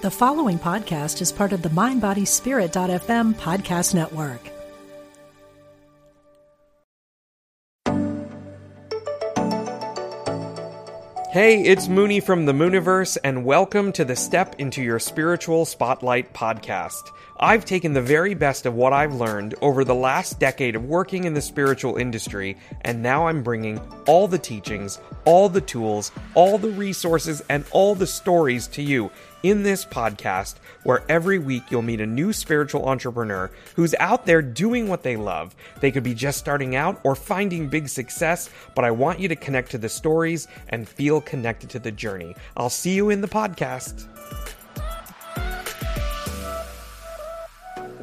The following podcast is part of the MindBodySpirit.fm podcast network. Hey, it's Muni from the Muniverse, and welcome to the Step into Your Spiritual Spotlight podcast. I've taken the very best of what I've learned over the last decade of working in the spiritual industry, and now I'm bringing all the teachings, all the tools, all the resources, and all the stories to you in this podcast, where every week you'll meet a new spiritual entrepreneur who's out there doing what they love. They could be just starting out or finding big success, but I want you to connect to the stories and feel connected to the journey. I'll see you in the podcast.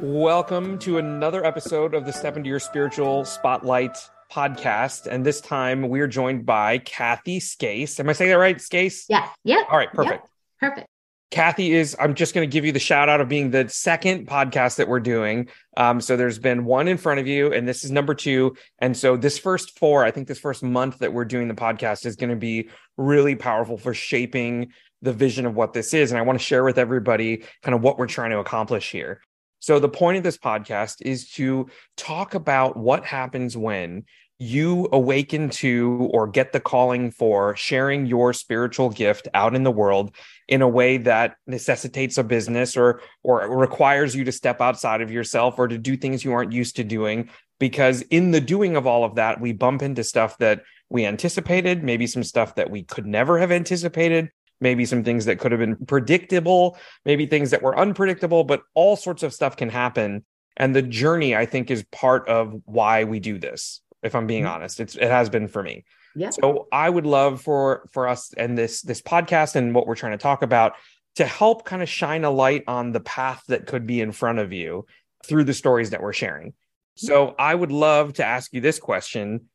Welcome to another episode of the Step into Your Spiritual Spotlight podcast. And this time we're joined by Kathy Scace. Am I saying that right? Scace? Yes. Yeah. All right. Perfect. Yep. Perfect. Kathy is, I'm just going to give you the shout out of being the second podcast that we're doing. Um, so there's been one in front of you, and this is number two. And so this first four, I think this first month that we're doing the podcast is going to be really powerful for shaping the vision of what this is. And I want to share with everybody kind of what we're trying to accomplish here. So the point of this podcast is to talk about what happens when you awaken to or get the calling for sharing your spiritual gift out in the world in a way that necessitates a business or or requires you to step outside of yourself or to do things you aren't used to doing. Because in the doing of all of that we bump into stuff that we anticipated maybe some stuff that we could never have anticipated maybe some things that could have been predictable maybe things that were unpredictable but all sorts of stuff can happen. And the journey i think is part of why we do this if I'm being mm-hmm. honest. It's it has been for me. Yeah. So I would love for for us and this this podcast and what we're trying to talk about to help kind of shine a light on the path that could be in front of you through the stories that we're sharing. So I would love to ask you this question.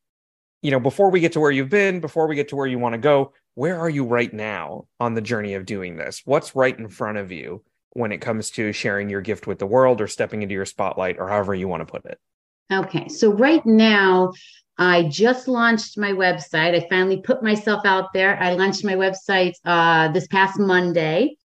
You know, before we get to where you've been, before we get to where you want to go, where are you right now on the journey of doing this? What's right in front of you when it comes to sharing your gift with the world or stepping into your spotlight or however you want to put it? Okay. So right now, I just launched my website. I finally put myself out there. I launched my website uh, this past Monday.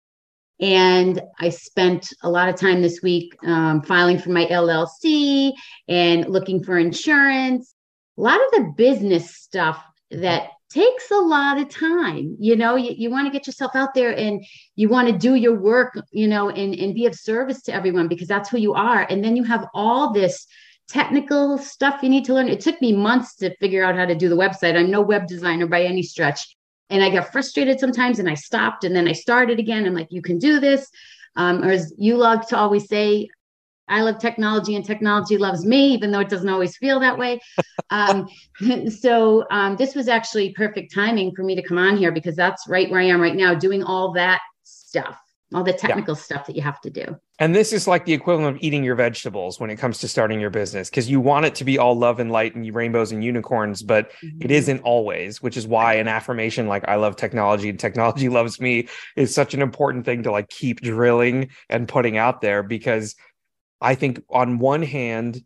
And I spent a lot of time this week um, filing for my LLC and looking for insurance. A lot of the business stuff that takes a lot of time. You know, you, you want to get yourself out there and you want to do your work, you know, and, and be of service to everyone because that's who you are. And then you have all this technical stuff you need to learn. It took me months to figure out how to do the website. I'm no web designer by any stretch. And I got frustrated sometimes and I stopped and then I started again. I'm like, you can do this. Um, or as you love to always say, I love technology and technology loves me, even though it doesn't always feel that way. Um, so um, this was actually perfect timing for me to come on here because that's right where I am right now, doing all that stuff all the technical yeah. stuff that you have to do. And this is like the equivalent of eating your vegetables when it comes to starting your business because you want it to be all love and light and rainbows and unicorns, but mm-hmm. it isn't always, which is why an affirmation like I love technology and technology loves me is such an important thing to like keep drilling and putting out there because I think on one hand,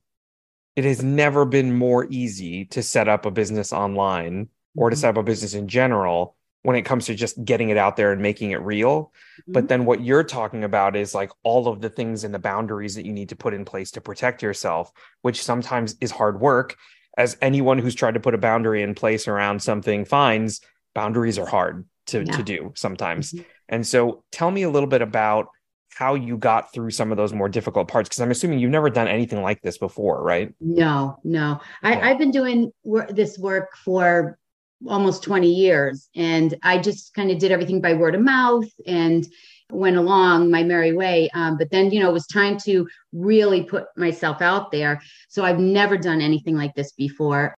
it has never been more easy to set up a business online or to mm-hmm. set up a business in general when it comes to just getting it out there and making it real. Mm-hmm. But then what you're talking about is like all of the things and the boundaries that you need to put in place to protect yourself, which sometimes is hard work. As anyone who's tried to put a boundary in place around something finds, boundaries are hard to, yeah. to do sometimes. Mm-hmm. And so tell me a little bit about how you got through some of those more difficult parts because i'm assuming you've never done anything like this before right no no I, have been doing this work for almost 20 years. And I just kind of did everything by word of mouth and went along my merry way. Um, but then, you know, it was time to really put myself out there. So I've never done anything like this before.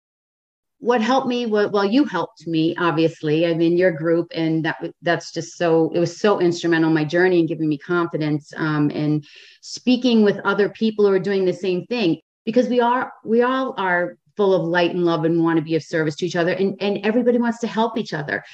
What helped me? Well, you helped me, obviously. I'm in your group, and that that's just so. It was so instrumental in my journey and giving me confidence um, and speaking with other people who are doing the same thing because we are we all are full of light and love and want to be of service to each other and, and everybody wants to help each other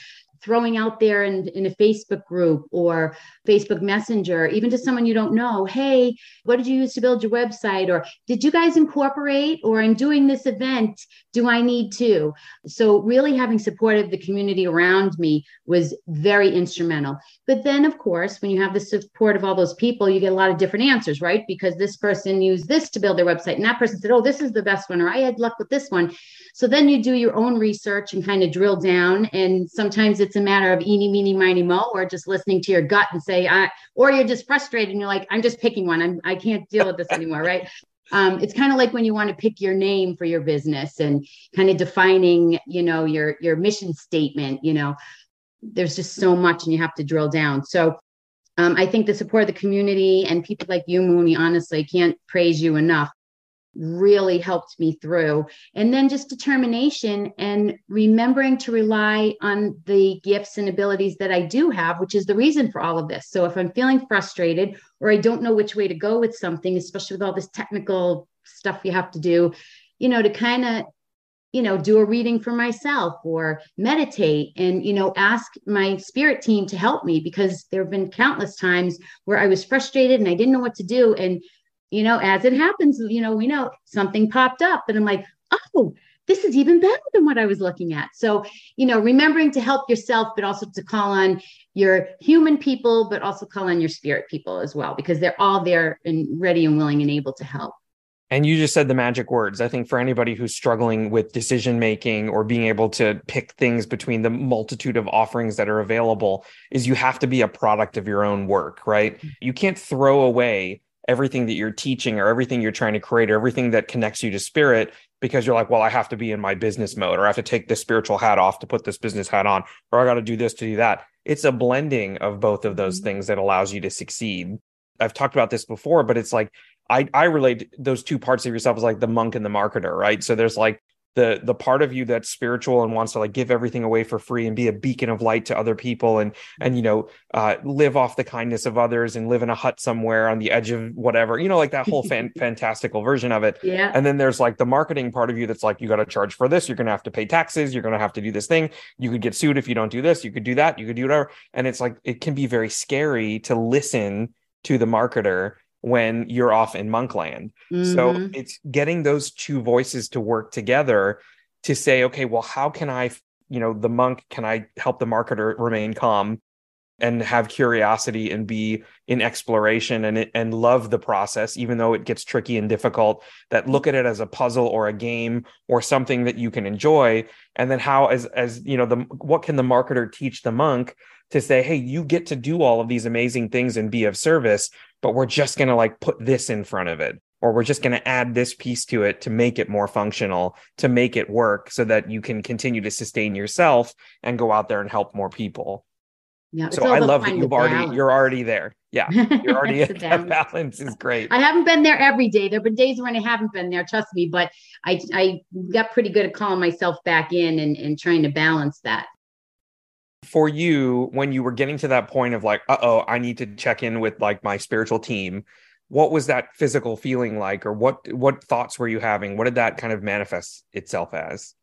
throwing out there in, in a Facebook group or Facebook Messenger, even to someone you don't know, hey, what did you use to build your website? Or did you guys incorporate? Or I'm doing this event. Do I need to? So, really having support of the community around me was very instrumental. But then, of course, when you have the support of all those people, you get a lot of different answers, right? Because this person used this to build their website, and that person said, oh, this is the best one, or I had luck with this one. So then you do your own research and kind of drill down. And sometimes it's a matter of eeny, meeny, miny, mo, or just listening to your gut and say, I, or you're just frustrated and you're like, I'm just picking one. I'm, I can't deal with this anymore. Right. Um, it's kind of like when you want to pick your name for your business and kind of defining, you know, your, your mission statement, you know, there's just so much and you have to drill down. So um, I think the support of the community and people like you, Muni, honestly, can't praise you enough really helped me through. And then just determination and remembering to rely on the gifts and abilities that I do have, which is the reason for all of this. So if I'm feeling frustrated or I don't know which way to go with something, especially with all this technical stuff you have to do, you know, to kind of you know do a reading for myself or meditate and you know ask my spirit team to help me because there have been countless times where i was frustrated and i didn't know what to do and you know, as it happens, you know, we know something popped up and I'm like, oh, this is even better than what I was looking at. So, you know, remembering to help yourself, but also to call on your human people, but also call on your spirit people as well, because they're all there and ready and willing and able to help. And you just said the magic words. I think for anybody who's struggling with decision making or being able to pick things between the multitude of offerings that are available, is you have to be a product of your own work, right? Mm-hmm. You can't throw away everything that you're teaching or everything you're trying to create or everything that connects you to spirit because you're like, well, I have to be in my business mode or I have to take this spiritual hat off to put this business hat on or I got to do this to do that. It's a blending of both of those mm-hmm. things that allows you to succeed. I've talked about this before, but it's like I I relate those two parts of yourself as like the monk and the marketer, right? So there's like the the part of you that's spiritual and wants to like give everything away for free and be a beacon of light to other people and and you know uh, live off the kindness of others and live in a hut somewhere on the edge of whatever you know like that whole fan- fantastical version of it. Yeah. And then there's like the marketing part of you that's like you got to charge for this. You're going to have to pay taxes. You're going to have to do this thing. You could get sued if you don't do this. You could do that. You could do whatever. And it's like it can be very scary to listen to the marketer when you're off in monkland mm-hmm. so it's getting those two voices to work together to say okay well how can i you know the monk can i help the marketer remain calm and have curiosity and be in exploration and and love the process even though it gets tricky and difficult that look at it as a puzzle or a game or something that you can enjoy. And then how as as you know the what can the marketer teach the monk to say hey you get to do all of these amazing things and be of service but we're just going to like put this in front of it or we're just going to add this piece to it to make it more functional to make it work so that you can continue to sustain yourself and go out there and help more people yeah so i love that you've already balance. you're already there. Yeah you're already at that balance is great. I haven't been there every day. There have been days when i haven't been there trust me but i i got pretty good at calling myself back in and, and trying to balance that. For you when you were getting to that point of like uh-oh i need to check in with like my spiritual team what was that physical feeling like or what what thoughts were you having? What did that kind of manifest itself as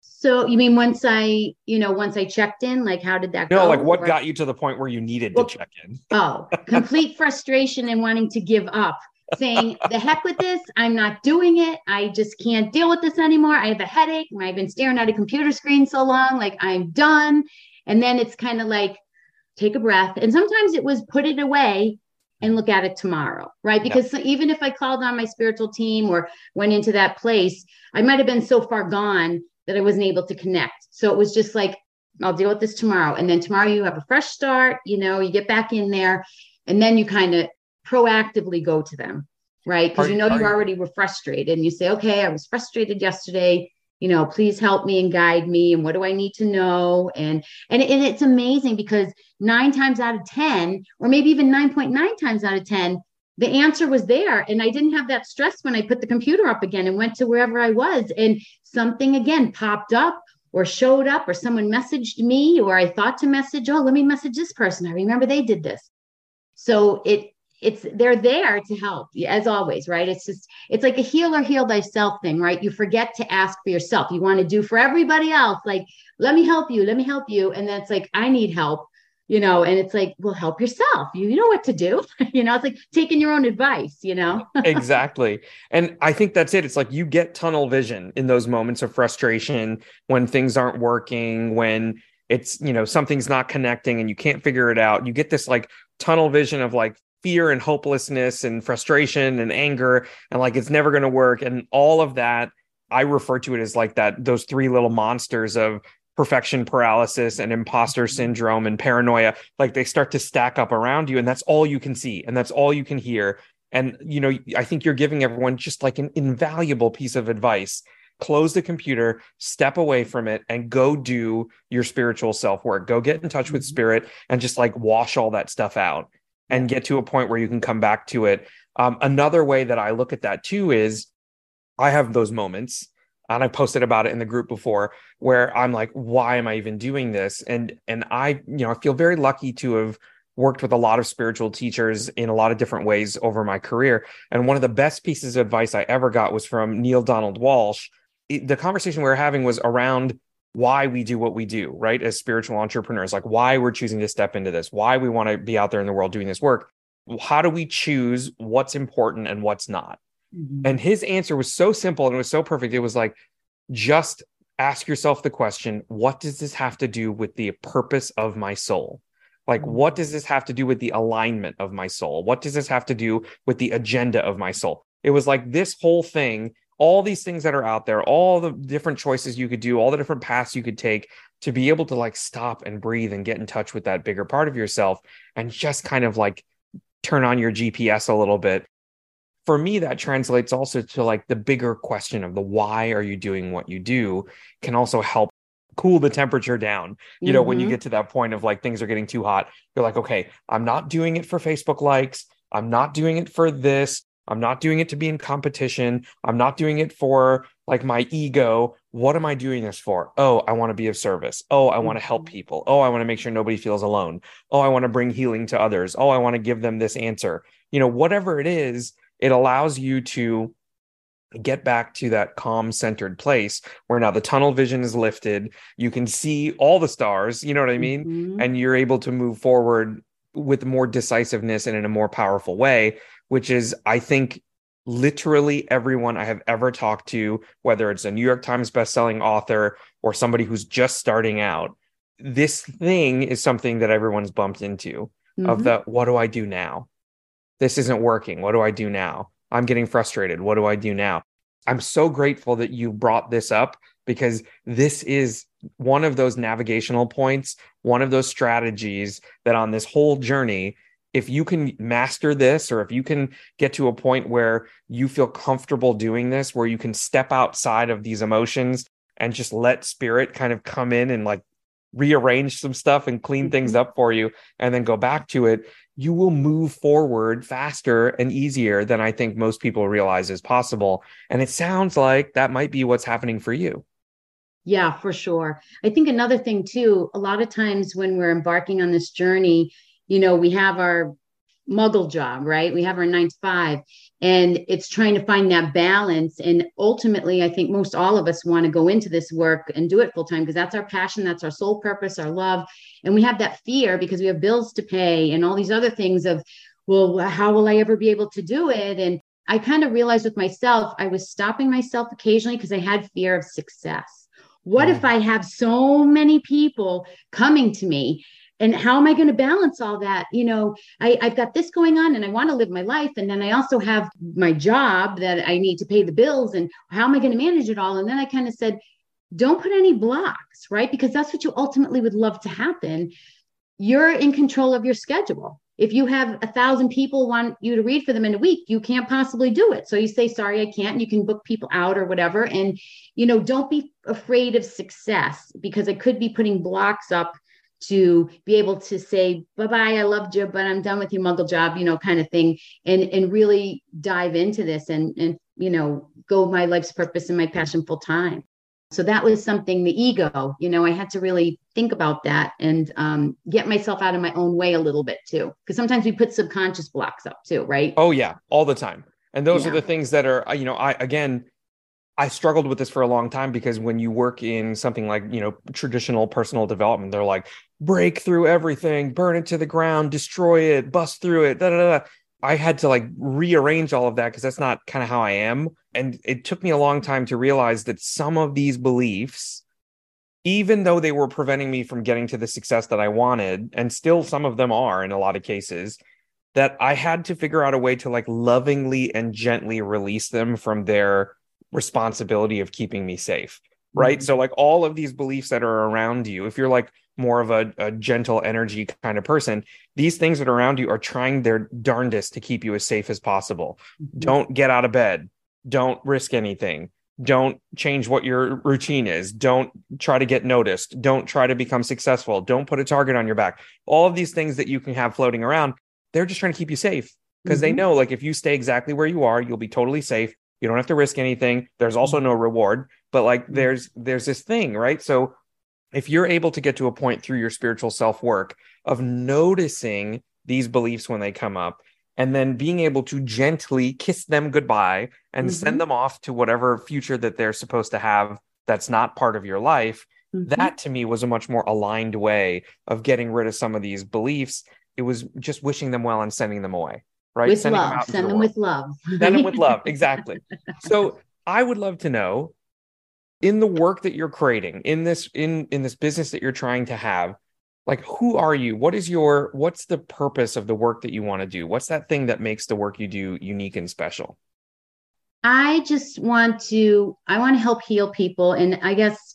so you mean once i you know once i checked in like how did that no go? No, like what or... got you to the point where you needed well, to check in oh complete frustration and wanting to give up saying, the heck with this. I'm not doing it. I just can't deal with this anymore. I have a headache. I've been staring at a computer screen so long. Like, I'm done. And then it's kind of like, take a breath. And sometimes it was put it away and look at it tomorrow, right? Because yeah. even if I called on my spiritual team or went into that place, I might have been so far gone that I wasn't able to connect. So it was just like, I'll deal with this tomorrow. And then tomorrow you have a fresh start, you know, you get back in there and then you kind of proactively go to them, right? Because you know you already were frustrated and you say, okay, I was frustrated yesterday. You know, please help me and guide me. And what do I need to know? And and, and it's amazing because nine times out of 10, or maybe even 9.9 times out of 10, the answer was there. And I didn't have that stress when I put the computer up again and went to wherever I was. And something again popped up or showed up or someone messaged me or I thought to message, oh, let me message this person. I remember they did this. So it it's they're there to help as always right it's just it's like a heal or heal thyself thing right you forget to ask for yourself you want to do for everybody else like let me help you let me help you and then it's like i need help you know and it's like well help yourself. You, you know what to do. You know it's like taking your own advice you know? Exactly. And i think that's it. It's like you get tunnel vision in those moments of frustration when things aren't working when it's you know something's not connecting and you can't figure it out. You get this like tunnel vision of like fear and hopelessness and frustration and anger and like it's never going to work. And all of that i refer to it as like that those three little monsters of perfection paralysis and imposter mm-hmm. syndrome and paranoia like they start to stack up around you and that's all you can see and that's all you can hear and you know i think you're giving everyone just like an invaluable piece of advice close the computer step away from it and go do your spiritual self work go get in touch with mm-hmm. spirit and just like wash all that stuff out and get to a point where you can come back to it. Um, another way that I look at that too is I have those moments, and I posted about it in the group before, where I'm like, why am I even doing this? And and I, you know, I feel very lucky to have worked with a lot of spiritual teachers in a lot of different ways over my career. And one of the best pieces of advice I ever got was from Neale Donald Walsch. It, the conversation we were having was around why we do what we do, right? As spiritual entrepreneurs, like why we're choosing to step into this, why we want to be out there in the world doing this work. How do we choose what's important and what's not? Mm-hmm. And his answer was so simple and it was so perfect. It was like, just ask yourself the question what does this have to do with the purpose of my soul? Like, mm-hmm. what does this have to do with the alignment of my soul? What does this have to do with the agenda of my soul? It was like this whole thing all these things that are out there, all the different choices you could do, all the different paths you could take to be able to like stop and breathe and get in touch with that bigger part of yourself and just kind of like turn on your GPS a little bit. For me, that translates also to like the bigger question of the why are you doing what you do can also help cool the temperature down. You mm-hmm. know, when you mm-hmm. get to that point of like things are getting too hot, you're like, okay, I'm not doing it for Facebook likes. I'm not doing it for this. I'm not doing it to be in competition. I'm not doing it for like my ego. What am I doing this for? Oh, I want to be of service. Oh, I want to help mm-hmm. people. Oh, I want to make sure nobody feels alone. Oh, I want to bring healing to others. Oh, I want to give them this answer. You know, whatever it is, it allows you to get back to that calm centered place where now the tunnel vision is lifted you can see all the stars you know what i mean mm-hmm. and you're able to move forward with more decisiveness and in a more powerful way which is, I think, literally everyone I have ever talked to, whether it's a New York Times bestselling author or somebody who's just starting out, this thing is something that everyone's bumped into mm-hmm. of the what do I do now? This isn't working. What do I do now? I'm getting frustrated. What do I do now? I'm so grateful that you brought this up because this is one of those navigational points, one of those strategies that on this whole journey if you can master this or if you can get to a point where you feel comfortable doing this where you can step outside of these emotions and just let spirit kind of come in and like rearrange some stuff and clean things mm-hmm. up for you and then go back to it you will move forward faster and easier than i think most people realize is possible. And it sounds like that might be what's happening for you. Yeah for sure. I think another thing too a lot of times when we're embarking on this journey you know, we have our muggle job, right? We have our nine to five, and it's trying to find that balance. And ultimately, I think most all of us want to go into this work and do it full time because that's our passion, that's our sole purpose, our love. And we have that fear because we have bills to pay and all these other things of, well, how will I ever be able to do it? And I kind of realized with myself, I was stopping myself occasionally because I had fear of success. What if I have so many people coming to me and how am i going to balance all that? You know I, i've got this going on and i want to live my life and then i also have my job that i need to pay the bills and how am i going to manage it all? And then i kind of said don't put any blocks right? Because that's what you ultimately would love to happen. You're in control of your schedule. If you have a thousand people want you to read for them in a week you can't possibly do it. So you say sorry i can't and you can book people out or whatever. And you know don't be afraid of success because it could be putting blocks up to be able to say bye bye i loved you but i'm done with your muggle job you know kind of thing and and really dive into this and and you know go my life's purpose and my passion full time So that was something, the ego, you know, I had to really think about that and um, get myself out of my own way a little bit too. Because sometimes we put subconscious blocks up too, right? Oh, yeah, all the time. And those Yeah. are the things that are, uh, you know, I, again, I struggled with this for a long time because when you work in something like, you know, traditional personal development, they're like, break through everything, burn it to the ground, destroy it, bust through it. Da, da, da. I had to like rearrange all of that because that's not kind of how I am. And it took me a long time to realize that some of these beliefs, even though they were preventing me from getting to the success that I wanted, and still some of them are in a lot of cases, that I had to figure out a way to like lovingly and gently release them from their responsibility of keeping me safe. Right. Mhm. So, like all of these beliefs that are around you, if you're like more of a, a gentle energy kind of person, these things that are around you are trying their darndest to keep you as safe as possible. Mhm. Don't get out of bed. Don't risk anything. Don't change what your routine is. Don't try to get noticed. Don't try to become successful. Don't put a target on your back. All of these things that you can have floating around, they're just trying to keep you safe because they Mhm. know like if you stay exactly where you are, you'll be totally safe. You don't have to risk anything. There's also Mm-hmm. no reward, but like there's there's this thing, right? So if you're able to get to a point through your spiritual self-work of noticing these beliefs when they come up and then being able to gently kiss them goodbye and Mhm. send them off to whatever future that they're supposed to have that's not part of your life Mhm. that to me was a much more aligned way of getting rid of some of these beliefs it was just wishing them well and sending them away right? With Sending love, out send the them world. with love. send them with love. Exactly. So i would love to know in the work that you're creating in this in in this business that you're trying to have like who are you? What is your what's the purpose of the work that you want to do? What's that thing that makes the work you do unique and special? I just want to I want to help heal people and I guess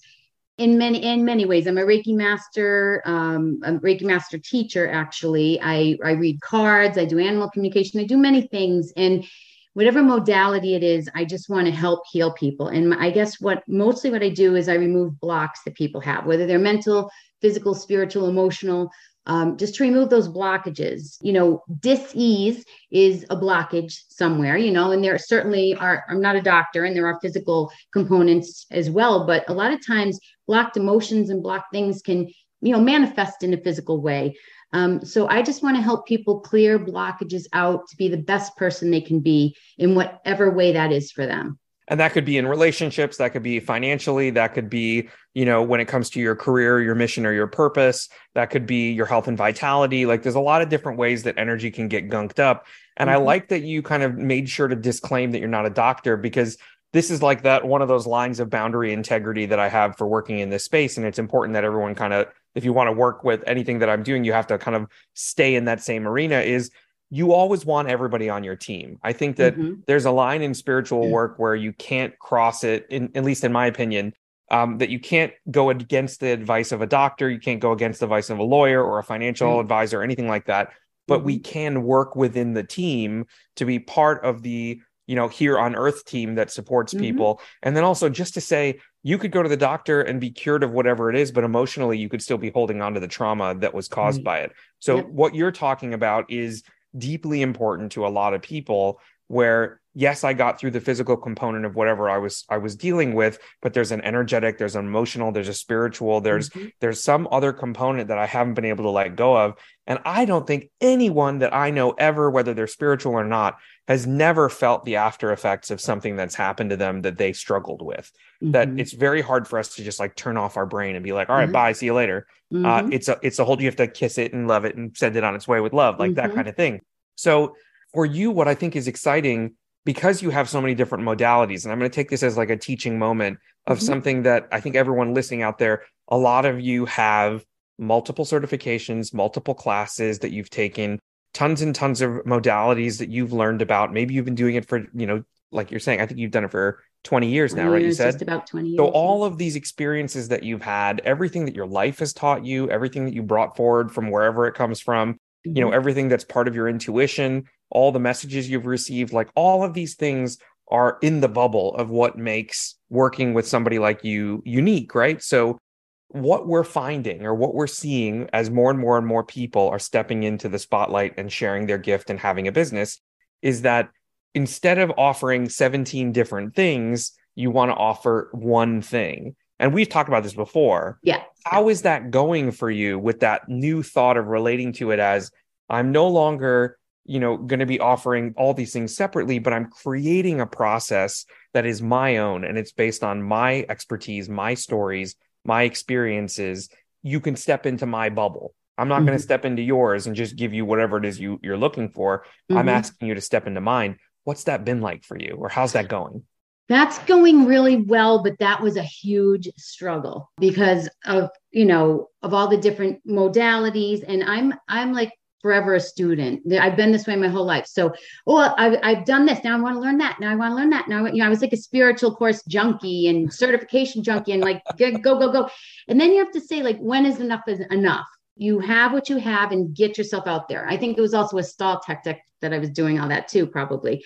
in many in many ways. I'm a Reiki master um a Reiki master teacher actually. I I read cards I do animal communication I do many things. And whatever modality it is I just want to help heal people. And I guess what mostly what I do is I remove blocks that people have whether they're mental physical spiritual emotional um, just to remove those blockages you know dis-ease is a blockage somewhere, you know, and there certainly are, I'm not a doctor and there are physical components as well, but a lot of times blocked emotions and blocked things can, you know, manifest in a physical way. Um, so I just want to help people clear blockages out to be the best person they can be in whatever way that is for them. And that could be in relationships that could be financially that could be you know when it comes to your career your mission or your purpose. That could be your health and vitality. Like there's a lot of different ways that energy can get gunked up. And i Mhm. like that you kind of made sure to disclaim that you're not a doctor because this is like that one of those lines of boundary integrity that i have for working in this space. And it's important that everyone kind of if you want to work with anything that i'm doing you have to kind of stay in that same arena is you always want everybody on your team i think that Mhm. there's a line in spiritual work where you can't cross it in at least in my opinion um, that you can't go against the advice of a doctor you can't go against the advice of a lawyer or a financial Right. advisor or anything like that but we can work within the team to be part of the you know here on earth team that supports Mhm. people and then also just to say you could go to the doctor and be cured of whatever it is but emotionally you could still be holding on to the trauma that was caused by it so Yep. what you're talking about is deeply important to a lot of people where yes i got through the physical component of whatever i was i was dealing with but there's an energetic there's an emotional there's a spiritual there's Mhm. there's some other component that i haven't been able to let go of and i don't think anyone that i know ever whether they're spiritual or not has never felt the after effects of something that's happened to them that they struggled with that Mhm. it's very hard for us to just like turn off our brain and be like all right Mhm. bye see you later uh, Mhm. it's a it's a whole you have to kiss it and love it and send it on its way with love like that Mhm. kind of thing so for you what i think is exciting because you have so many different modalities and i'm going to take this as like a teaching moment of Mhm. something that i think everyone listening out there a lot of you have multiple certifications multiple classes that you've taken tons and tons of modalities that you've learned about maybe you've been doing it for you know like you're saying i think you've done it for 20 years now right you said just about 20 years. so all of these experiences that you've had, everything that your life has taught you, everything that you brought forward from wherever it comes from, you know, Mhm. everything that's part of your intuition, all the messages you've received, like all of these things are in the bubble of what makes working with somebody like you unique, right? So what we're finding or what we're seeing as more and more and more people are stepping into the spotlight and sharing their gift and having a business is that instead of offering 17 different things, you want to offer one thing. And we've talked about this before. Yeah. How is that going for you with that new thought of relating to it as I'm no longer, you know, going to be offering all these things separately, but I'm creating a process that is my own and it's based on my expertise, my stories, my experiences. You can step into my bubble. I'm not mm-hmm. going to step into yours and just give you whatever it is you, you're looking for. Mm-hmm. I'm asking you to step into mine. What's that been like for you, or how's that going? That's going really well, but that was a huge struggle because of, you know, of all the different modalities. And I'm, I'm like forever a student. I've been this way my whole life. So, oh, I've, I've done this. Now I want to learn that. Now I want to learn that. Now, you know, I was like a spiritual course junkie and certification junkie and like go, go, go, go. And then you have to say, like, when is enough is enough? You have what you have and get yourself out there. I think it was also a stall tactic that I was doing all that too, probably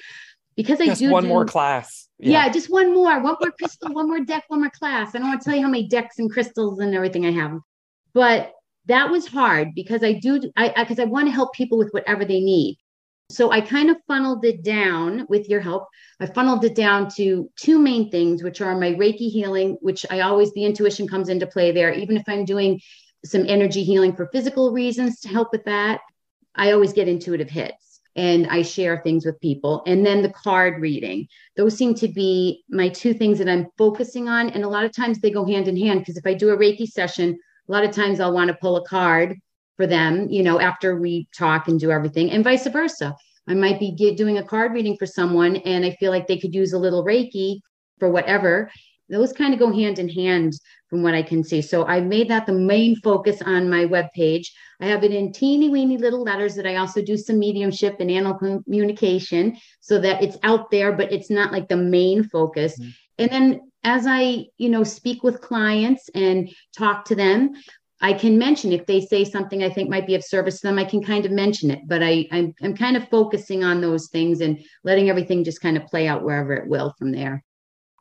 because I just do one do, more class. Yeah. yeah. just one more, one more crystal, one more deck, one more class. I don't want to tell you how many decks and crystals and everything I have, but that was hard because I do, I because I, I want to help people with whatever they need. So I kind of funneled it down with your help. I funneled it down to two main things, which are my Reiki healing, which I always the intuition comes into play there. Even if I'm doing some energy healing for physical reasons to help with that, I always get intuitive hits and I share things with people. And then the card reading. Those seem to be my two things that I'm focusing on. And a lot of times they go hand in hand because if I do a Reiki session, a lot of times I'll want to pull a card for them, you know, after we talk and do everything, and vice versa. I might be get, doing a card reading for someone and I feel like they could use a little Reiki for whatever those kind of go hand in hand from what I can see. So I made that the main focus on my web page. I have it in teeny weeny little letters that I also do some mediumship and animal communication so that it's out there, but it's not like the main focus. Mm-hmm. And then as I, you know, speak with clients and talk to them, I can mention if they say something I think might be of service to them, I can kind of mention it. But I, I'm, I'm kind of focusing on those things and letting everything just kind of play out wherever it will from there.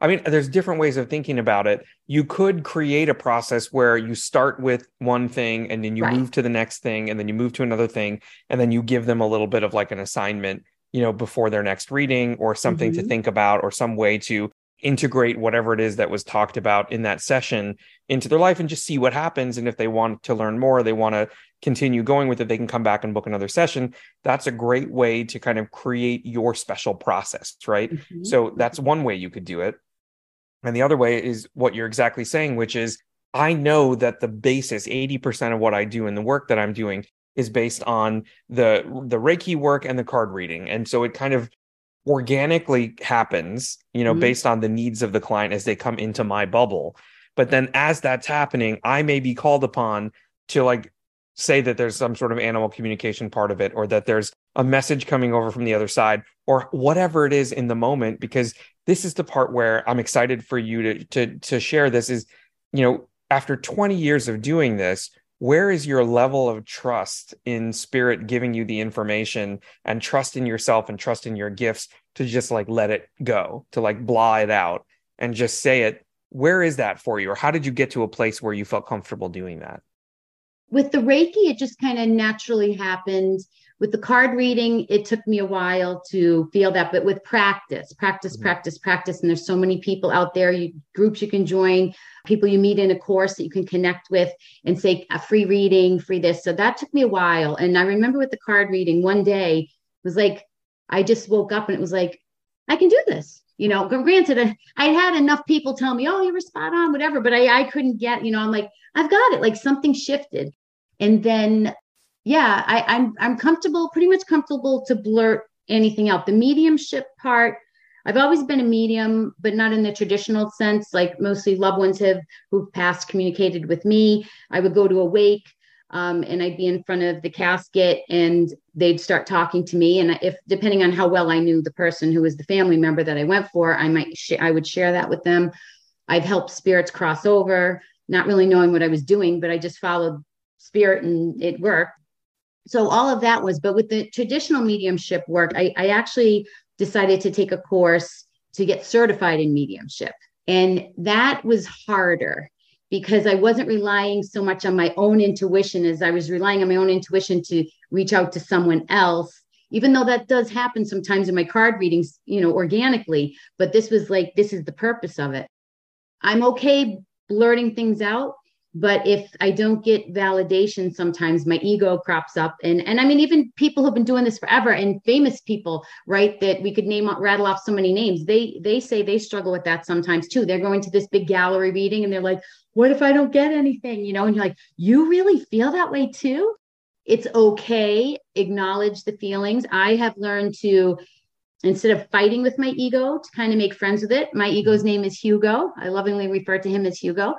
I mean, there's different ways of thinking about it. You could create a process where you start with one thing and then you right. move to the next thing and then you move to another thing and then you give them a little bit of like an assignment, you know, before their next reading or something mm-hmm. to think about or some way to integrate whatever it is that was talked about in that session into their life and just see what happens and if they want to learn more, they want to continue going with it, they can come back and book another session. That's a great way to kind of create your special process, right? Mm-hmm. So that's one way you could do it. And the other way is what you're exactly saying, which is I know that the basis, 80% of what I do in the work that I'm doing is based on the the Reiki work and the card reading. And so it kind of organically happens, you know, mm-hmm. based on the needs of the client as they come into my bubble. But then as that's happening, I may be called upon to like say that there's some sort of animal communication part of it or that there's a message coming over from the other side or whatever it is in the moment because this is the part where I'm excited for you to to to share this is you know after 20 years of doing this where is your level of trust in spirit giving you the information and trust in yourself and trust in your gifts to just like let it go to like blah it out and just say it? Where is that for you? Or how did you get to a place where you felt comfortable doing that? With the reiki it just kind of naturally happened with the card reading it took me a while to feel that but with practice practice mm-hmm. practice practice and there's so many people out there you groups you can join people you meet in a course that you can connect with and say a free reading free this. So that took me a while. And i remember with the card reading one day it was like i just woke up and it was like i can do this. You know granted i had enough people tell me oh you were spot on whatever but i i couldn't get you know i'm like i've got it. Like something shifted. And then yeah, I, I'm I'm comfortable, pretty much comfortable to blurt anything out. The mediumship part, I've always been a medium, but not in the traditional sense. Like mostly loved ones have who've passed communicated with me. I would go to a wake um, and I'd be in front of the casket and they'd start talking to me. And if depending on how well I knew the person who was the family member that I went for, I might sh- I would share that with them. I've helped spirits cross over, not really knowing what I was doing, but I just followed spirit and it worked so all of that was but with the traditional mediumship work I, I actually decided to take a course to get certified in mediumship. And that was harder because I wasn't relying so much on my own intuition as I was relying on my own intuition to reach out to someone else even though that does happen sometimes in my card readings you know organically but this was like this is the purpose of it. I'm okay blurting things out but if i don't get validation sometimes my ego crops up. And and i mean even people who've been doing this forever and famous people right that we could name rattle off so many names they they say they struggle with that sometimes too. They're going to this big gallery meeting and they're like what if i don't get anything? You know and you're like you really feel that way too? It's okay. Acknowledge the feelings. I have learned to instead of fighting with my ego to kind of make friends with it my ego's name is hugo. I lovingly refer to him as hugo.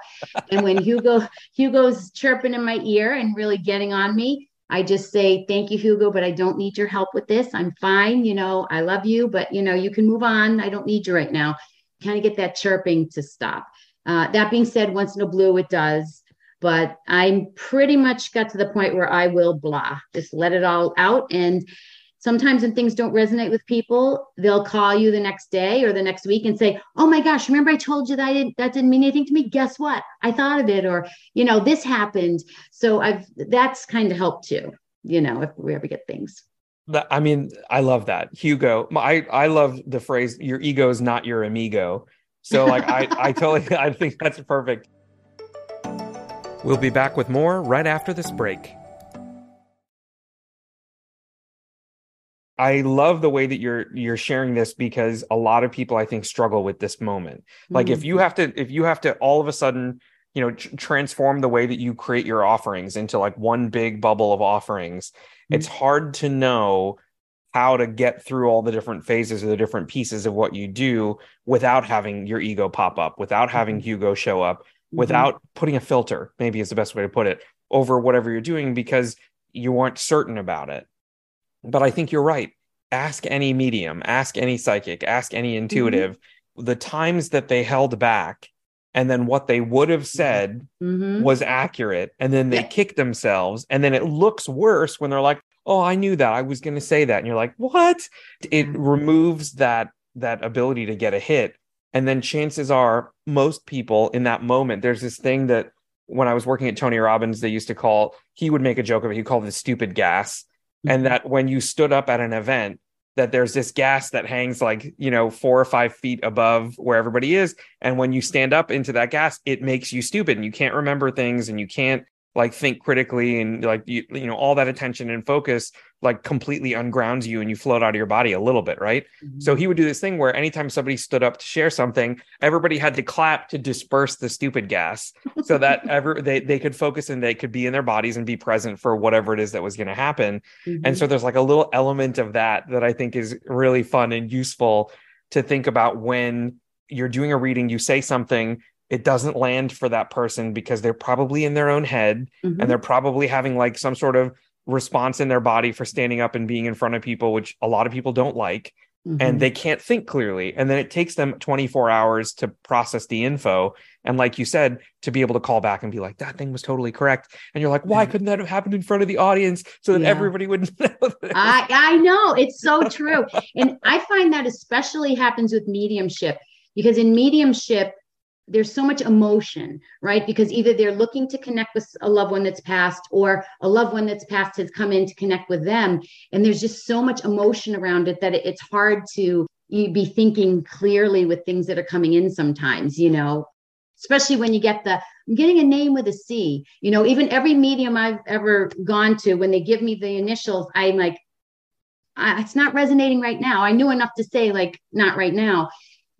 And when hugo hugo's chirping in my ear and really getting on me i just say thank you hugo but i don't need your help with this. I'm fine you know i love you but you know you can move on. I don't need you right now. Kind of get that chirping to stop. Uh, that being said once in a blue it does. But i'm pretty much got to the point where i will blah just let it all out. And sometimes when things don't resonate with people they'll call you the next day or the next week and say oh my gosh remember i told you that I didn't, that didn't mean anything to me? Guess what? I thought of it or you know this happened. So i've that's kind of helped too you know if we ever get things. I mean i love that. Hugo i i love the phrase your ego is not your amigo. So like i i totally i think that's perfect. We'll be back with more right after this break I love the way that you're you're sharing this because a lot of people I think struggle with this moment. Like mm-hmm. if you have to if you have to all of a sudden, you know, tr- transform the way that you create your offerings into like one big bubble of offerings, mm-hmm. it's hard to know how to get through all the different phases or the different pieces of what you do without having your ego pop up, without having mm-hmm. Hugo show up, mm-hmm. without putting a filter, maybe is the best way to put it, over whatever you're doing because you aren't certain about it. But I think you're right. Ask any medium, ask any psychic, ask any mm-hmm. intuitive, mm-hmm. the times that they held back and then what they would have said mm-hmm. was accurate and then they yeah. kick themselves and then it looks worse when they're like oh i knew that i was going to say that and you're like what it mm-hmm. removes that that ability to get a hit and then chances are most people in that moment there's this thing that when i was working at tony robbins they used to call he would make a joke of it he called it stupid gas and mm-hmm. that when you stood up at an event that there's this gas that hangs like you know four or five feet above where everybody is. And when you stand up into that gas it makes you stupid and you can't remember things and you can't like think critically and like you, you know all that attention and focus like completely ungrounds you and you float out of your body a little bit right mm-hmm. so he would do this thing where anytime somebody stood up to share something everybody had to clap to disperse the stupid gas so that ever they, they could focus and they could be in their bodies and be present for whatever it is that was going to happen mm-hmm. and so there's like a little element of that that i think is really fun and useful to think about when you're doing a reading you say something it doesn't land for that person because they're probably in their own head mm-hmm. and they're probably having like some sort of response in their body for standing up and being in front of people which a lot of people don't like mm-hmm. and they can't think clearly and then it takes them 24 hours to process the info and like you said to be able to call back and be like that thing was totally correct and you're like why couldn't that have happened in front of the audience so that yeah. everybody would know I, I know it's so true and i find that especially happens with mediumship because in mediumship there's so much emotion, right? Because either they're looking to connect with a loved one that's passed, or a loved one that's passed has come in to connect with them. And there's just so much emotion around it that it's hard to be thinking clearly with things that are coming in sometimes, you know, especially when you get the, I'm getting a name with a C, you know, even every medium I've ever gone to, when they give me the initials, I'm like, it's not resonating right now. I knew enough to say, like, not right now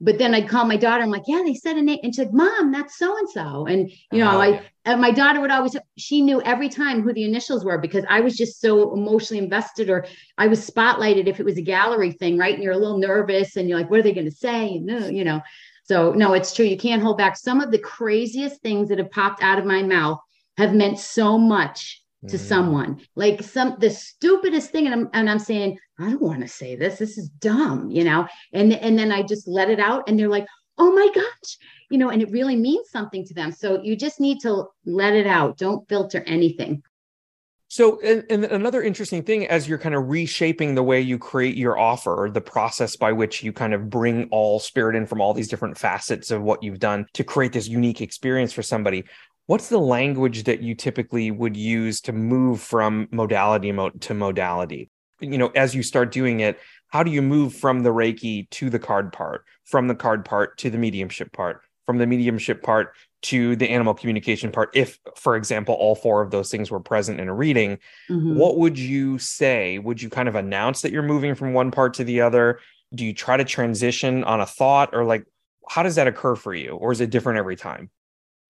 but then I'd call my daughter. I'm like, yeah, they said a name, and she's like, Mom, that's so and so. And you know, oh, I and uh, my daughter would always she knew every time who the initials were because I was just so emotionally invested, or I was spotlighted if it was a gallery thing, right? And you're a little nervous, and you're like, what are they going to say? And uh, you know, so no, it's true. You can't hold back. Some of the craziest things that have popped out of my mouth have meant so much to mm. someone. Like some the stupidest thing and I'm and I'm saying I don't want to say this this is dumb you know? And and then I just let it out and they're like oh my gosh you know? And it really means something to them. So you just need to let it out. Don't filter anything. So, and, and, another interesting thing as you're kind of reshaping the way you create your offer, the process by which you kind of bring all spirit in from all these different facets of what you've done to create this unique experience for somebody what's the language that you typically would use to move from modality to modality? You know as you start doing it how do you move from the reiki to the card part from the card part to the mediumship part from the mediumship part to the animal communication part if for example all four of those things were present in a reading? Mm-hmm. what would you say? Would you kind of announce that you're moving from one part to the other? Do you try to transition on a thought or like how does that occur for you or is it different every time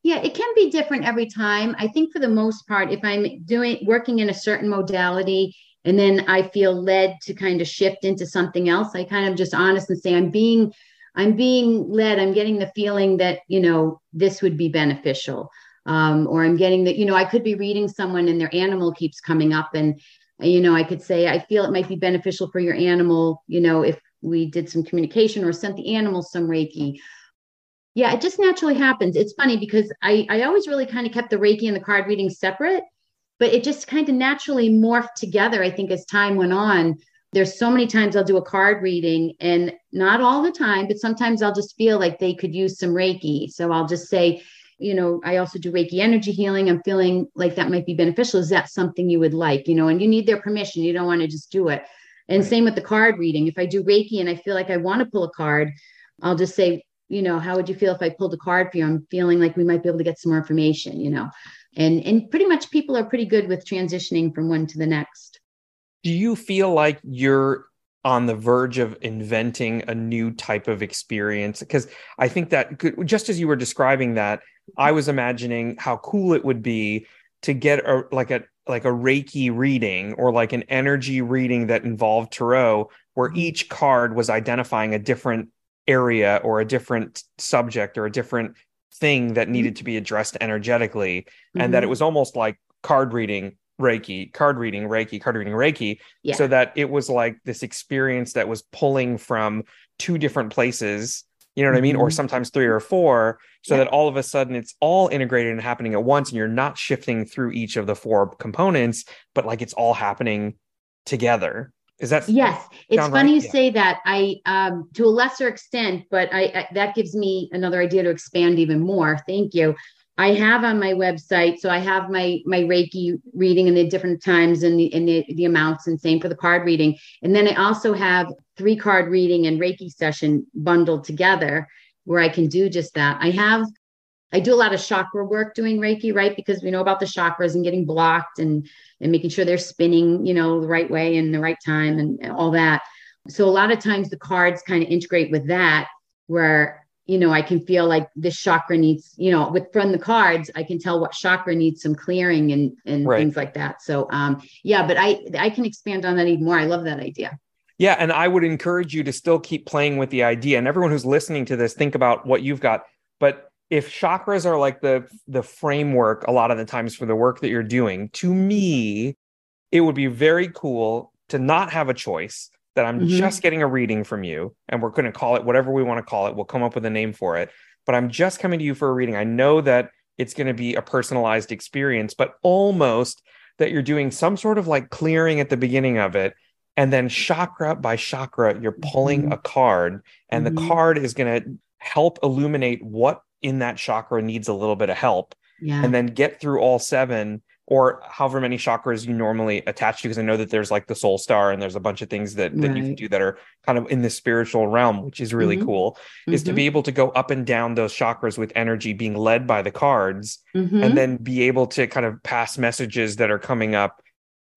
yeah it can be different every time. I think for the most part if i'm doing working in a certain modality and then i feel led to kind of shift into something else i kind of just honest and say i'm being i'm being led. I'm getting the feeling that you know this would be beneficial. Um, or i'm getting that you know i could be reading someone and their animal keeps coming up and you know i could say i feel it might be beneficial for your animal you know if we did some communication or sent the animal some reiki yeah it just naturally happens it's funny because i i always really kind of kept the reiki and the card reading separate but it just kind of naturally morphed together i think as time went on there's so many times I'll do a card reading and not all the time, but sometimes I'll just feel like they could use some Reiki. So I'll just say, you know, I also do Reiki energy healing. I'm feeling like that might be beneficial. Is that something you would like? You know, and you need their permission. You don't want to just do it. And same with the card reading. If I do Reiki and I feel like I want to pull a card, I'll just say, you know, how would you feel if I pulled a card for you? I'm feeling like we might be able to get some more information, you know. And and pretty much people are pretty good with transitioning from one to the next do you feel like you're on the verge of inventing a new type of experience because i think that could, just as you were describing that i was imagining how cool it would be to get a like a like a reiki reading or like an energy reading that involved tarot where mm-hmm. each card was identifying a different area or a different subject or a different thing that needed mm-hmm. to be addressed energetically mm-hmm. and that it mm-hmm. was almost like card reading Reiki, card reading Reiki, card reading Reiki, yeah. so that it was like this experience that was pulling from two different places, you know what mm-hmm. I mean? Or mm-hmm. sometimes three or four, so yeah. that all of a sudden it's all integrated and happening at once, and you're not shifting through each of the four components, but like it's all happening together. Is that yes? It's funny right? you yeah. say that. I um to a lesser extent, but I, I that gives me another idea to expand even more. Thank you. I have on my website, so I have my my Reiki reading in the different times and the and the, the amounts, and same for the card reading. And then I also have three card reading and Reiki session bundled together, where I can do just that. I have I do a lot of chakra work doing Reiki, right? Because we know about the chakras and getting blocked and and making sure they're spinning, you know, the right way and the right time and, and all that. So a lot of times the cards kind of integrate with that, where you know, I can feel like this chakra needs, you know, with from the cards, I can tell what chakra needs some clearing and and right. things like that. So um yeah, but I I can expand on that even more. I love that idea. Yeah, and I would encourage you to still keep playing with the idea. And everyone who's listening to this, think about what you've got. But if chakras are like the the framework a lot of the times for the work that you're doing, to me, it would be very cool to not have a choice that I'm mm-hmm. just getting a reading from you, and we're going to call it whatever we want to call it. We'll come up with a name for it. But I'm just coming to you for a reading. I know that it's going to be a personalized experience, but almost that you're doing some sort of like clearing at the beginning of it. And then chakra by chakra, you're pulling mm-hmm. a card, and mm-hmm. the card is going to help illuminate what in that chakra needs a little bit of help. Yeah. And then get through all seven or however many chakras you normally attach to because i know that there's like the soul star and there's a bunch of things that, that right. you can do that are kind of in the spiritual realm which is really mm-hmm. cool mm-hmm. is to be mm-hmm. able to go up and down those chakras with energy being led by the cards mm-hmm. and then be able to kind of pass messages that are coming up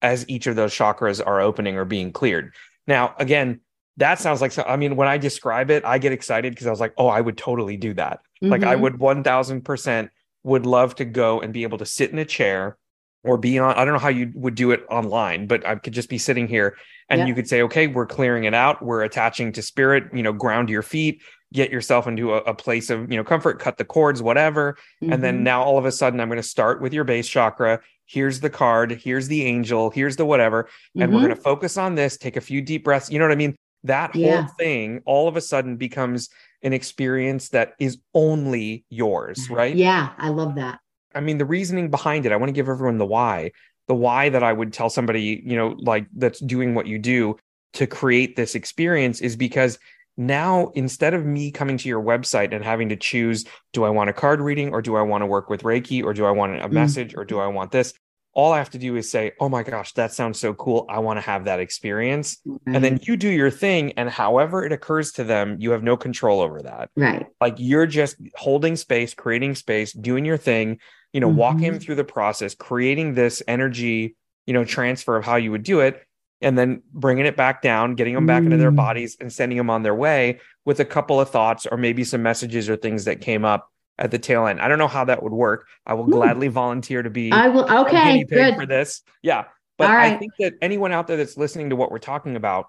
as each of those chakras are opening or being cleared now again that sounds like so. i mean when i describe it i get excited because i was like oh i would totally do that like i mm-hmm. would 1000% would love to go and be able to sit in a chair or be on i don't know how you would do it online but i could just be sitting here and yeah. you could say okay we're clearing it out we're attaching to spirit you know ground your feet get yourself into a, a place of you know comfort cut the cords whatever mm-hmm. and then mm-hmm. now all of a sudden i'm going to start with your base chakra here's the card here's the angel here's the whatever and mm-hmm. we're going to focus on this take a few deep breaths you know what i mean that yeah. whole thing all of a sudden becomes an experience that is only yours right yeah i love that I mean, the reasoning behind it, I want to give everyone the why. The why that I would tell somebody, you know, like that's doing what you do to create this experience is because now instead of me coming to your website and having to choose, do I want a card reading or do I want to work with Reiki or do I want a mm. message mm. or do I want this? All I have to do is say, "Oh my gosh, that sounds so cool. I want to have that experience." Right. And then you do your thing and however it occurs to them, you have no control over that. right. Like you're just holding space, creating space, doing your thing, you know, walking Mhm. them through the process, creating this energy, you know, transfer of how you would do it and then bringing it back down, getting them back into their Mm. bodies and sending them on their way with a couple of thoughts or maybe some messages or things that came up at the tail end. I don't know how that would work. I will Ooh. gladly volunteer to be I will. Okay. Good. for this. Yeah. But All I think that anyone out there that's listening to what we're talking about,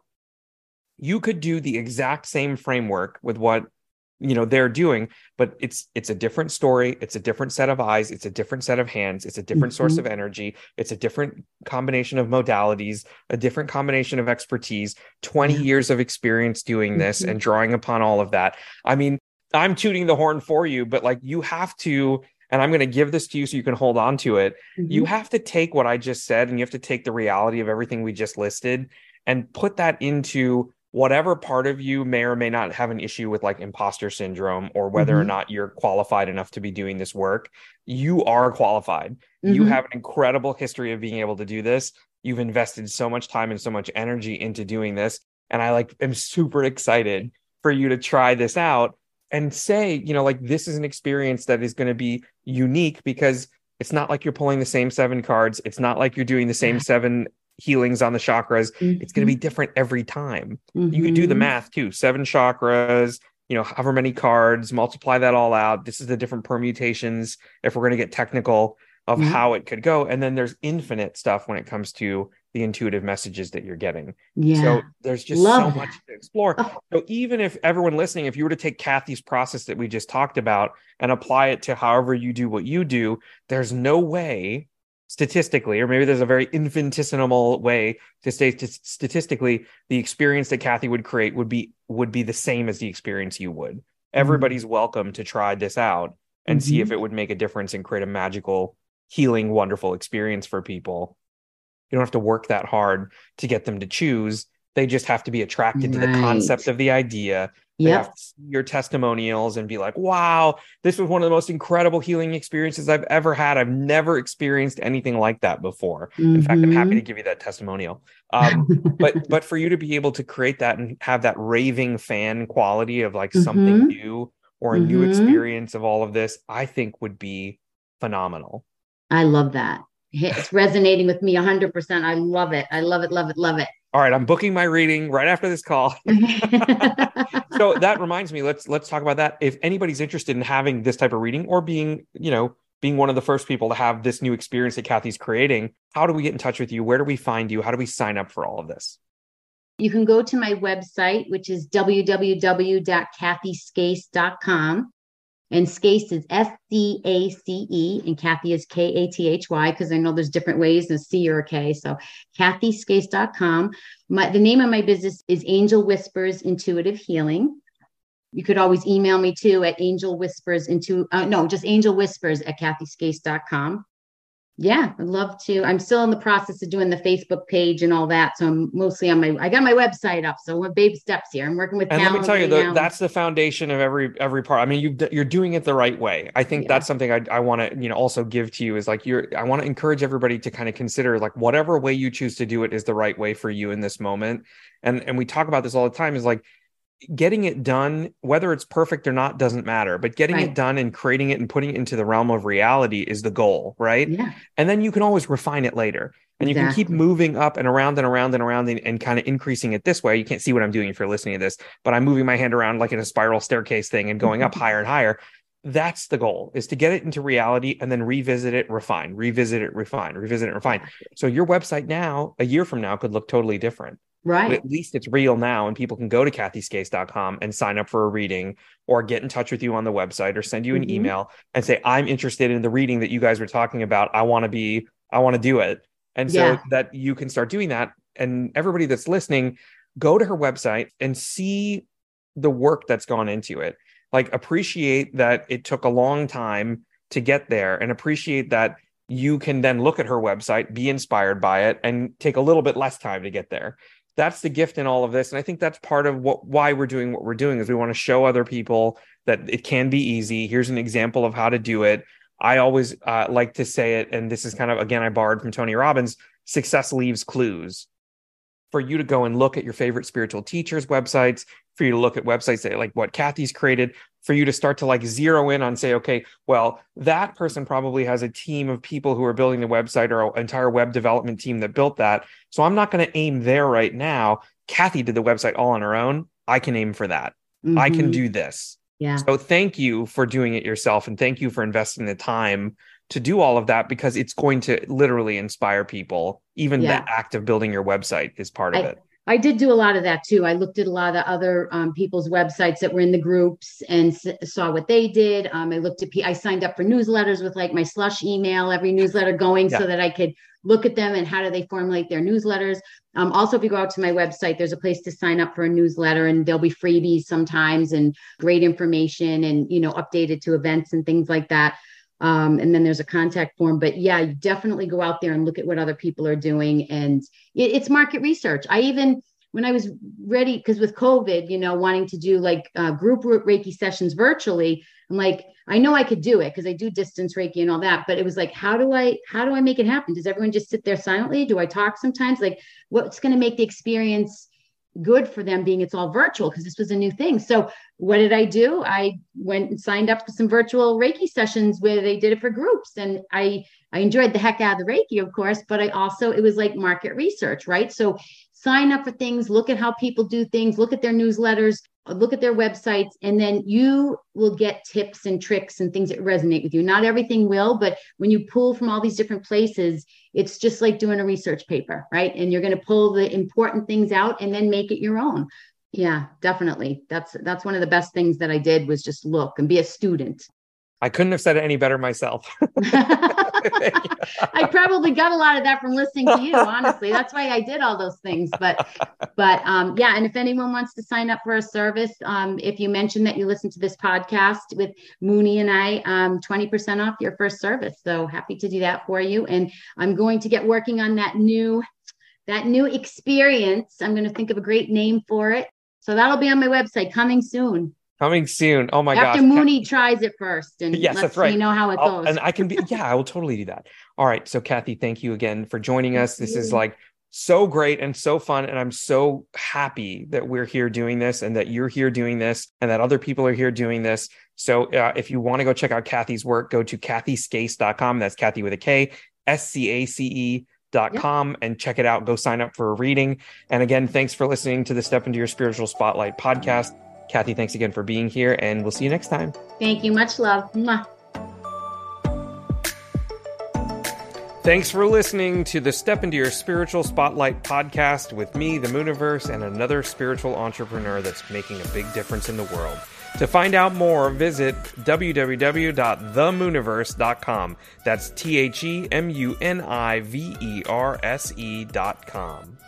you could do the exact same framework with what you know they're doing but it's it's a different story it's a different set of eyes it's a different set of hands it's a different source Mhm. of energy it's a different combination of modalities a different combination of expertise 20 Yeah. years of experience doing this Mhm. and drawing upon all of that i mean i'm tooting the horn for you but like you have to and i'm going to give this to you so you can hold on to it you Mhm. have to take what I just said and you have to take the reality of everything we just listed and put that into whatever part of you may or may not have an issue with like imposter syndrome or whether or Mhm. not you're qualified enough to be doing this work. You are qualified. You Mhm. have an incredible history of being able to do this. You've invested so much time and so much energy into doing this. And I like am super excited for you to try this out and say, you know, like this is an experience that is going to be unique because it's not like you're pulling the same seven cards. It's not like you're doing the same seven healings on the chakras. It's going to be different every time. You could do the Mhm. math too. Seven chakras, you know, however many cards, multiply that all out. This is the different permutations, if we're going to get technical, of Yeah. how it could go. And then there's infinite stuff when it comes to the intuitive messages that you're getting. Yeah. So there's just Love so much to explore. Oh. So even if everyone listening, if you were to take Kathy's process that we just talked about and apply it to however you do what you do, there's no way statistically, or maybe there's a very infinitesimal way to say st- statistically, the experience that Kathy would create would be would be the same as the experience you would. Everybody's welcome to try this out and see Mhm. if it would make a difference and create a magical, healing, wonderful experience for people. You don't have to work that hard to get them to choose. They just have to be attracted to the Right. concept of the idea. They Yep. have to see your testimonials and be like, wow, this was one of the most incredible healing experiences I've ever had. I've never experienced anything like that before. In fact, I'm happy to Mhm. give you that testimonial. Um, but but for you to be able to create that and have that raving fan quality of like something Mhm. new or a new Mhm. experience of all of this, I think would be phenomenal. I love that. It's resonating with me 100%. I love it. I love it, love it, love it. All right, I'm booking my reading right after this call. so that reminds me, let's let's talk about that. If anybody's interested in having this type of reading or being, you know, being one of the first people to have this new experience that Kathy's creating, how do we get in touch with you? Where do we find you? How do we sign up for all of this? You can go to my website, which is www.kathyscace.com. And Scace is S C A C E, and Kathy is K A T H Y, because I know there's different ways, a C or K. So kathyscace.com. My, the name of my business is Angel Whispers Intuitive Healing. You could always email me too at angel whispers into, uh, no, just angel whispers at kathyscace.com. Yeah, I'd love to. I'm still in the process of doing the Facebook page and all that. So I'm mostly on my, I got my website up. So we're baby steps here. I'm working with And let me tell you, the, that's the foundation of every every part. I mean, you you're doing it the right way. I think Yeah. that's something I, I want to you know also give to you is like you're. I want to encourage everybody to kind of consider like whatever way you choose to do it is the right way for you in this moment. And and we talk about this all the time. Is like getting it done, whether it's perfect or not, doesn't matter. But getting it done and creating it and putting it into the realm of reality is the goal, right? yeah. and then you can always refine it later and you can keep moving up and around and around and around and, and kind of increasing it this way you can't see what i'm doing if you're listening to this but i'm moving my hand around like in a spiral staircase thing and going up higher and higher that's the goal is to get it into reality and then revisit it refine revisit it refine revisit it refine so your website now a year from now could look totally different but Right. at least it's real now and people can go to kathyscace.com and sign up for a reading or get in touch with you on the website or send you an Mhm. email and say i'm interested in the reading that you guys were talking about i want to be i want to do it and so Yeah. that you can start doing that and everybody that's listening go to her website and see the work that's gone into it like appreciate that it took a long time to get there and appreciate that you can then look at her website be inspired by it and take a little bit less time to get there. That's the gift in all of this. And i think that's part of what why we're doing what we're doing is we want to show other people that it can be easy. Here's an example of how to do it. I always uh, like to say it, and this is kind of again I borrowed from Tony Robbins. Success leaves clues. For you to go and look at your favorite spiritual teachers' websites, for you to look at websites that like what Kathy's created, for you to start to like zero in on say, okay, well, that person probably has a team of people who are building the website or an entire web development team that built that. So I'm not going to aim there right now. Kathy did the website all on her own. I can aim for that. Mm-hmm. I can mm-hmm. do this. Yeah. So thank you for doing it yourself and thank you for investing the time to do all of that because it's going to literally inspire people. Even yeah. the act of building your website is part of I, it. I did do a lot of that too. I looked at a lot of the other um, people's websites that were in the groups and s- saw what they did. Um, I looked at, P- I signed up for newsletters with like my slush email, every newsletter going yeah. so that I could look at them and how do they formulate their newsletters. Um, also, if you go out to my website, there's a place to sign up for a newsletter and there'll be freebies sometimes and great information and, you know, updated to events and things like that. Um, and then there's a contact form. But yeah, you definitely go out there and look at what other people are doing. And it, it's market research. I even, when I was ready, because with COVID, you know, wanting to do like uh, group Reiki sessions virtually, I'm like, I know I could do it because I do distance Reiki and all that. But it was like, how do I, how do I make it happen? Does everyone just sit there silently? Do I talk sometimes? Like, what's going to make the experience good for them being it's all virtual because this was a new thing. So what did I do? I went and signed up for some virtual Reiki sessions where they did it for groups. And I I enjoyed the heck out of the Reiki, of course, but I also it was like market research, right? So sign up for things, look at how people do things, look at their newsletters, look at their websites, and then you will get tips and tricks and things that resonate with you. Not everything will, but when you pull from all these different places, it's just like doing a research paper, right? And you're going to pull the important things out and then make it your own. Yeah, definitely. That's that's one of the best things that I did was just look and be a student. I couldn't have said it any better myself. I probably got a lot of that from listening to you, honestly. That's why I did all those things. But but um yeah, and if anyone wants to sign up for a service, um, if you mention that you listen to this podcast with Muni and I, um, 20% off your first service. So happy to do that for you. And I'm going to get working on that new that new experience. I'm going to think of a great name for it. So that'll be on my website coming soon. Coming soon. Oh my god! After gosh. Muni tries it first, and yes, that's right. You know how it I'll, goes. And I can be. Yeah, I will totally do that. All right. So Kathy, thank you again for joining us. This is like so great and so fun, and I'm so happy that we're here doing this, and that you're here doing this, and that other people are here doing this. So uh, if you want to go check out Kathy's work, go to kathyscace.com. That's Kathy with a K, S C A C E dot com yep. and check it out. Go sign up for a reading. And again, thanks for listening to the Step into Your Spiritual Spotlight podcast. Kathy, thanks again for being here, and we'll see you next time. Thank you. Much love. Mwah. Thanks for listening to the Step into Your Spiritual Spotlight podcast with me, the Muniverse, and another spiritual entrepreneur that's making a big difference in the world. To find out more, visit www.themuniverse.com. That's T H E M U N I V E R S E.com.